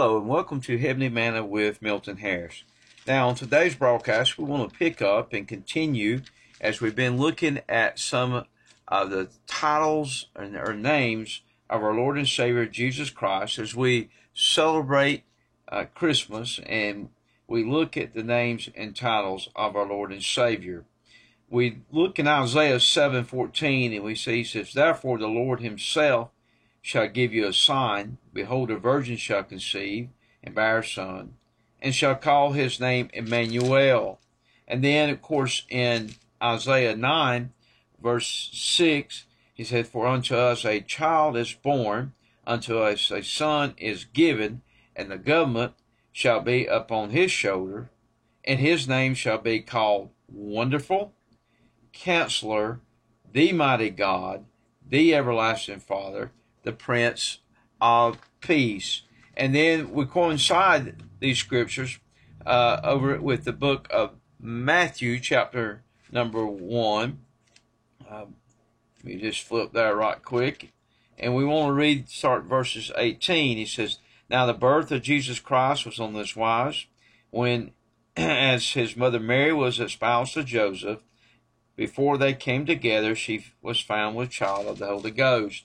Hello and welcome to Heavenly Manna with Milton Harris. Now, on today's broadcast, we want to pick up and continue as we've been looking at some of the titles and or names of our Lord and Savior Jesus Christ as we celebrate uh, Christmas and we look at the names and titles of our Lord and Savior. We look in Isaiah 7:14 and we see he says, "Therefore the Lord Himself." Shall give you a sign. Behold, a virgin shall conceive and bear a son, and shall call his name Emmanuel. And then, of course, in Isaiah 9, verse 6, he said, For unto us a child is born, unto us a son is given, and the government shall be upon his shoulder, and his name shall be called Wonderful, Counselor, the Mighty God, the Everlasting Father, the Prince of Peace. And then we coincide these scriptures uh, over with the book of Matthew, chapter number one. Um, let me just flip there right quick. And we want to read, start verses 18. He says, Now the birth of Jesus Christ was on this wise, when, as his mother Mary was espoused to Joseph, before they came together, she was found with child of the Holy Ghost.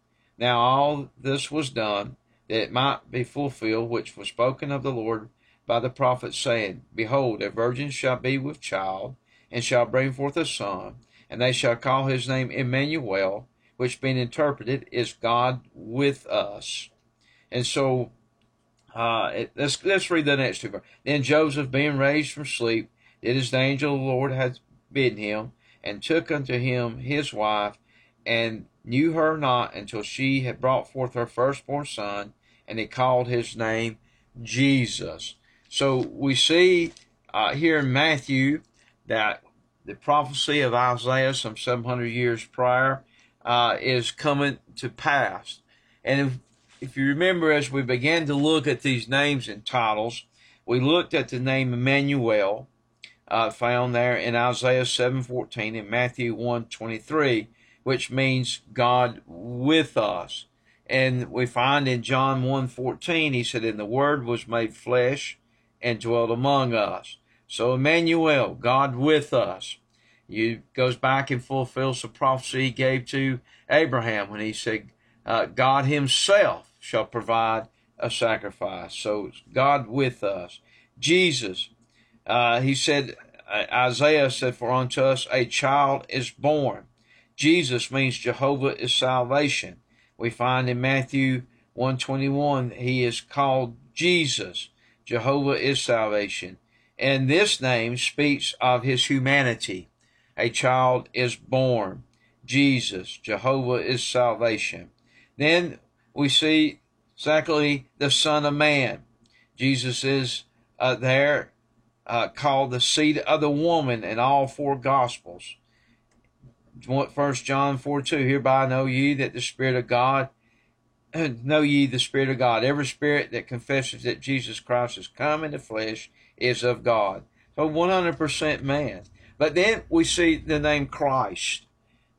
Now all this was done that it might be fulfilled which was spoken of the Lord by the prophet, saying, Behold, a virgin shall be with child, and shall bring forth a son, and they shall call his name Emmanuel, which being interpreted is God with us. And so, uh, it, let's let's read the next two verses. Then Joseph, being raised from sleep, did as the angel of the Lord had bidden him, and took unto him his wife, and knew her not until she had brought forth her firstborn son, and he called his name Jesus. So we see uh, here in Matthew that the prophecy of Isaiah, some 700 years prior, uh, is coming to pass. And if, if you remember, as we began to look at these names and titles, we looked at the name Emmanuel, uh, found there in Isaiah 7:14 and Matthew 1:23 which means God with us. And we find in John 1.14, he said, And the Word was made flesh and dwelt among us. So Emmanuel, God with us. He goes back and fulfills the prophecy he gave to Abraham when he said, uh, God himself shall provide a sacrifice. So God with us. Jesus, uh, he said, uh, Isaiah said, For unto us a child is born. Jesus means Jehovah is salvation. We find in Matthew 121 he is called Jesus. Jehovah is salvation. And this name speaks of his humanity. A child is born. Jesus, Jehovah is salvation. Then we see, secondly, the Son of Man. Jesus is uh, there uh, called the seed of the woman in all four Gospels. First John 4 2, hereby know ye that the Spirit of God, know ye the Spirit of God. Every spirit that confesses that Jesus Christ has come in the flesh is of God. So 100% man. But then we see the name Christ.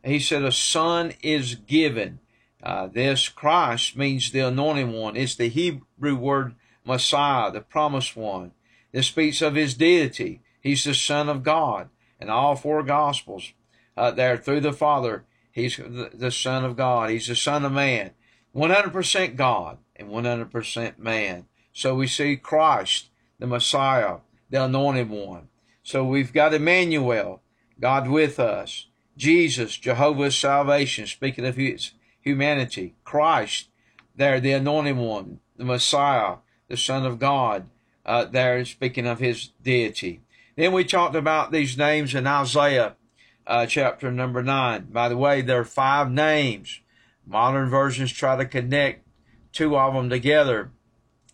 He said, A son is given. Uh, this Christ means the anointed one. It's the Hebrew word Messiah, the promised one. This speaks of his deity. He's the Son of God. In all four Gospels, uh, there through the Father. He's the, Son of God. He's the Son of Man. 100% God and 100% man. So we see Christ, the Messiah, the anointed one. So we've got Emmanuel, God with us. Jesus, Jehovah's salvation, speaking of his humanity. Christ, there, the anointed one, the Messiah, the Son of God, uh, there, speaking of his deity. Then we talked about these names in Isaiah uh, chapter number 9. By the way, there are five names. Modern versions try to connect two of them together.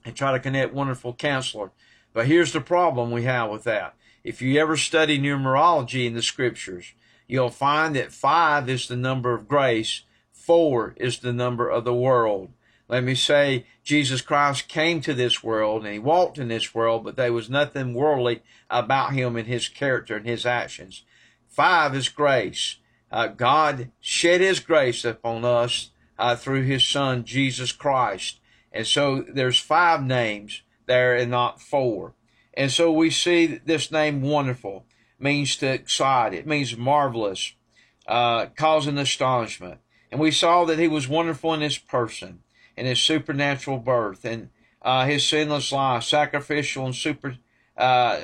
and try to connect wonderful counselor. But here's the problem we have with that. If you ever study numerology in the scriptures, you'll find that five is the number of grace, four is the number of the world. Let me say, Jesus Christ came to this world and he walked in this world, but there was nothing worldly about him and his character and his actions. Five is grace. Uh, God shed his grace upon us uh, through his son, Jesus Christ. And so there's five names there and not four. And so we see this name wonderful means to excite. It means marvelous, uh, causing astonishment. And we saw that he was wonderful in his person and his supernatural birth and uh, his sinless life, sacrificial and super uh,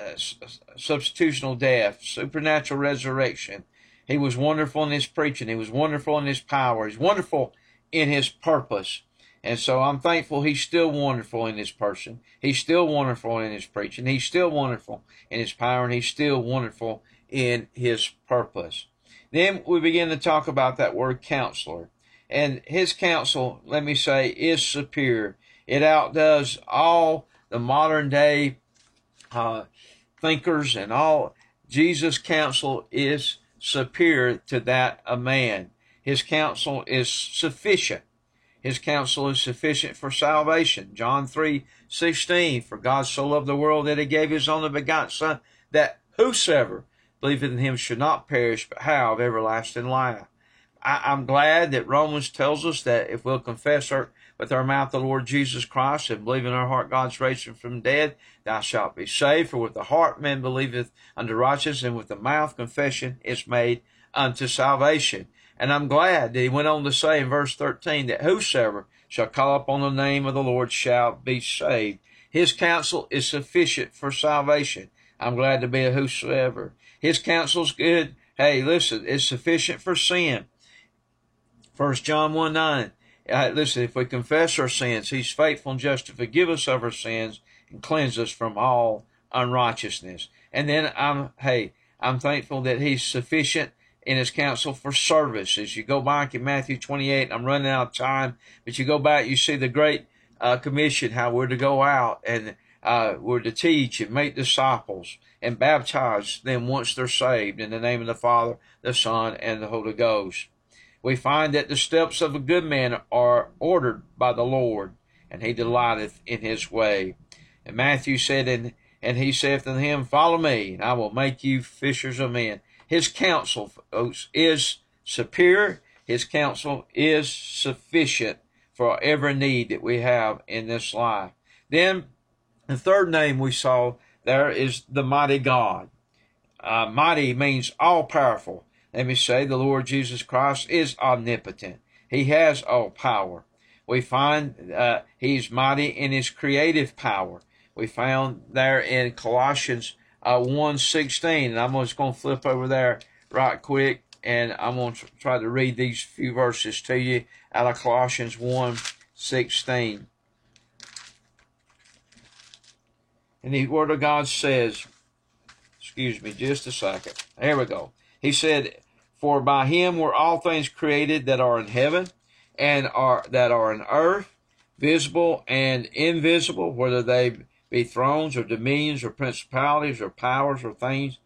substitutional death, supernatural resurrection. He was wonderful in his preaching. He was wonderful in his power. He's wonderful in his purpose. And so I'm thankful he's still wonderful in his person. He's still wonderful in his preaching. He's still wonderful in his power, and he's still wonderful in his purpose. Then we begin to talk about that word counselor. And his counsel, let me say, is superior. It outdoes all the modern day uh, thinkers and all. Jesus' counsel is superior to that of man. His counsel is sufficient. His counsel is sufficient for salvation. John 3 16. For God so loved the world that he gave his only begotten Son, that whosoever believeth in him should not perish, but have everlasting life. I, am glad that Romans tells us that if we'll confess our, with our mouth the Lord Jesus Christ and believe in our heart God's him from dead, thou shalt be saved. For with the heart man believeth unto righteousness, and with the mouth confession is made unto salvation. And I'm glad that he went on to say in verse 13 that whosoever shall call upon the name of the Lord shall be saved. His counsel is sufficient for salvation. I'm glad to be a whosoever. His counsel's good. Hey, listen, it's sufficient for sin. First John 1 9. Uh, listen, if we confess our sins, He's faithful and just to forgive us of our sins and cleanse us from all unrighteousness. And then I'm, hey, I'm thankful that He's sufficient in His counsel for service. As you go back in Matthew 28, I'm running out of time, but you go back, you see the great uh, commission, how we're to go out and uh, we're to teach and make disciples and baptize them once they're saved in the name of the Father, the Son, and the Holy Ghost we find that the steps of a good man are ordered by the Lord, and he delighteth in his way. And Matthew said, and, and he saith unto him, Follow me, and I will make you fishers of men. His counsel is superior. His counsel is sufficient for every need that we have in this life. Then the third name we saw there is the mighty God. Uh, mighty means all powerful. Let me say the Lord Jesus Christ is omnipotent. He has all power. We find uh, he's mighty in his creative power. We found there in Colossians uh, 1.16, and I'm just going to flip over there right quick, and I'm going to try to read these few verses to you out of Colossians 1.16. And the Word of God says, excuse me just a second. There we go. He said, for by him were all things created that are in heaven and are that are in earth, visible and invisible, whether they be thrones or dominions or principalities or powers or things.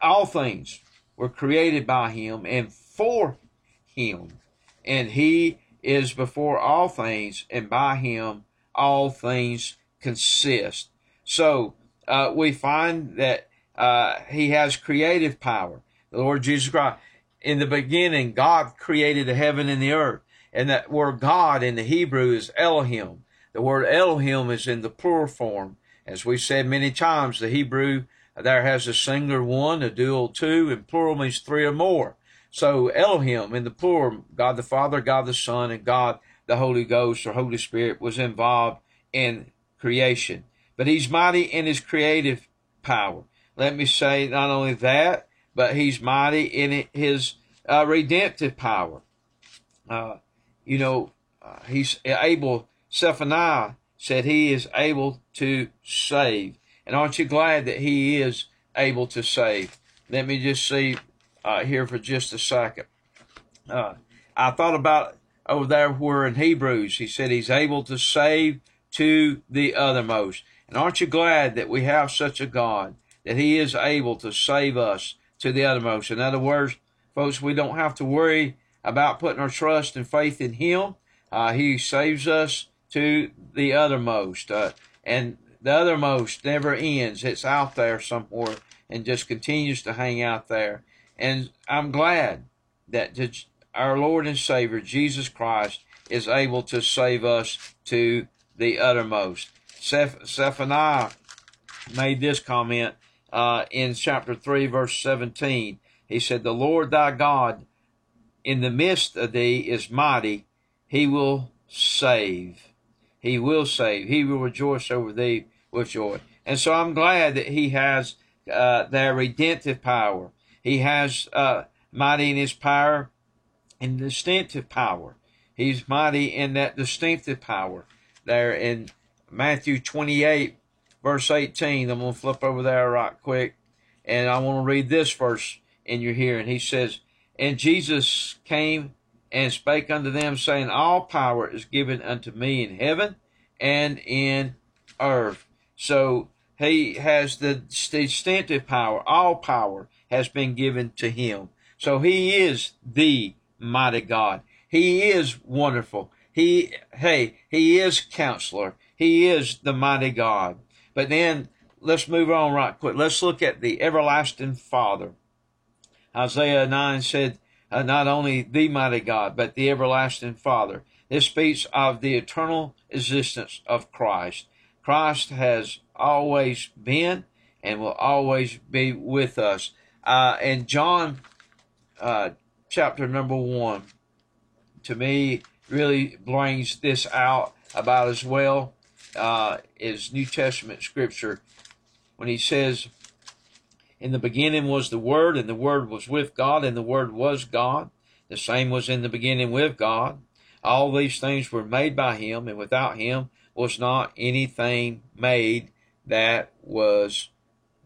All things were created by him and for him. And he is before all things, and by him all things consist. So uh, we find that uh, he has creative power. The Lord Jesus Christ in the beginning, God created the heaven and the earth. And that word God in the Hebrew is Elohim. The word Elohim is in the plural form. As we've said many times, the Hebrew there has a singular one, a dual two, and plural means three or more. So Elohim in the plural, God the Father, God the Son, and God the Holy Ghost or Holy Spirit was involved in creation. But he's mighty in his creative power. Let me say not only that, but he's mighty in his uh, redemptive power. Uh, you know, uh, he's able, Zephaniah said he is able to save. And aren't you glad that he is able to save? Let me just see uh, here for just a second. Uh, I thought about over there where in Hebrews he said he's able to save to the othermost. And aren't you glad that we have such a God that He is able to save us to the uttermost? In other words, folks, we don't have to worry about putting our trust and faith in Him. Uh, he saves us to the uttermost. Uh, and the uttermost never ends. It's out there somewhere and just continues to hang out there. And I'm glad that our Lord and Savior, Jesus Christ, is able to save us to the uttermost. Seth, Zephaniah made this comment uh, in chapter 3, verse 17. He said, The Lord thy God in the midst of thee is mighty. He will save. He will save. He will rejoice over thee with joy. And so I'm glad that he has uh, their redemptive power. He has uh, mighty in his power and distinctive power. He's mighty in that distinctive power. There in Matthew 28, verse 18, I'm going to flip over there right quick, and I want to read this verse in your hearing. He says, And Jesus came and spake unto them, saying, All power is given unto me in heaven and in earth. So he has the distinctive power. All power has been given to him. So he is the mighty God. He is wonderful. He, hey, he is counselor. He is the mighty God. But then let's move on right quick. Let's look at the everlasting Father. Isaiah 9 said, uh, not only the mighty God, but the everlasting Father. This speaks of the eternal existence of Christ. Christ has always been and will always be with us. Uh, and John uh, chapter number one, to me, really brings this out about as well uh, as New Testament scripture when he says, In the beginning was the Word, and the Word was with God, and the Word was God. The same was in the beginning with God. All these things were made by him, and without him was not anything made that was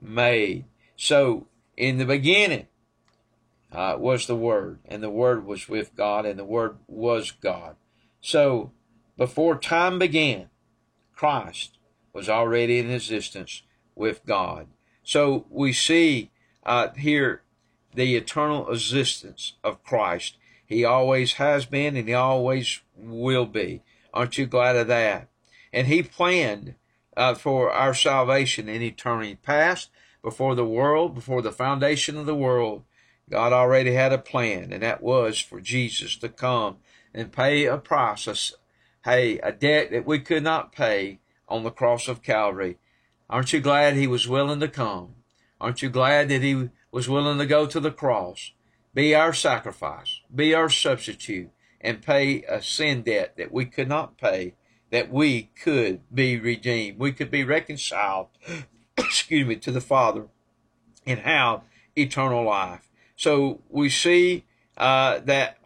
made. So, in the beginning uh, was the Word, and the Word was with God, and the Word was God. So, before time began, Christ was already in existence with God. So, we see uh, here the eternal existence of Christ. He always has been and he always will be. Aren't you glad of that? And he planned uh, for our salvation in eternity past, before the world, before the foundation of the world. God already had a plan, and that was for Jesus to come and pay a price, hey, a debt that we could not pay on the cross of Calvary. Aren't you glad he was willing to come? Aren't you glad that he was willing to go to the cross, be our sacrifice, be our substitute, and pay a sin debt that we could not pay, that we could be redeemed. We could be reconciled, excuse me, to the Father and have eternal life. So we see uh, that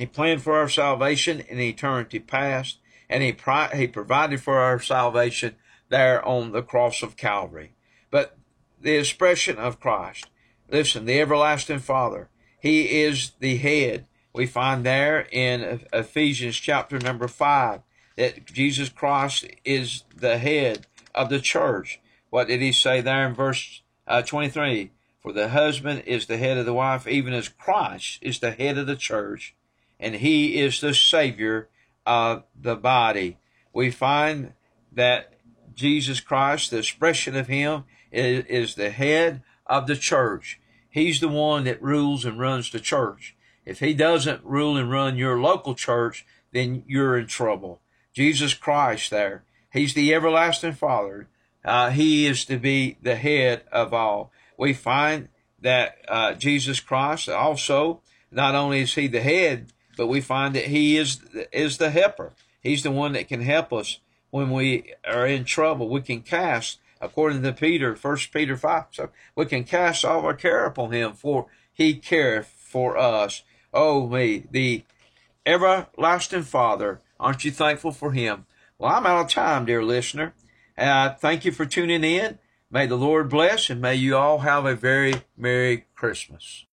He planned for our salvation in eternity past, and He, pri- he provided for our salvation there on the cross of Calvary. But the expression of Christ, listen, the everlasting Father, He is the head we find there in Ephesians chapter number 5 that Jesus Christ is the head of the church. What did he say there in verse uh, 23? For the husband is the head of the wife, even as Christ is the head of the church, and he is the Savior of the body. We find that Jesus Christ, the expression of him, is, is the head of the church. He's the one that rules and runs the church. If he doesn't rule and run your local church, then you're in trouble. Jesus Christ there. He's the everlasting Father. Uh, he is to be the head of all. We find that uh, Jesus Christ also, not only is he the head, but we find that he is, is the helper. He's the one that can help us when we are in trouble. We can cast, according to Peter, First Peter 5, so we can cast all our care upon him, for he careth for us. Oh me, the everlasting Father, aren't you thankful for Him? Well, I'm out of time, dear listener. Uh, thank you for tuning in. May the Lord bless and may you all have a very Merry Christmas.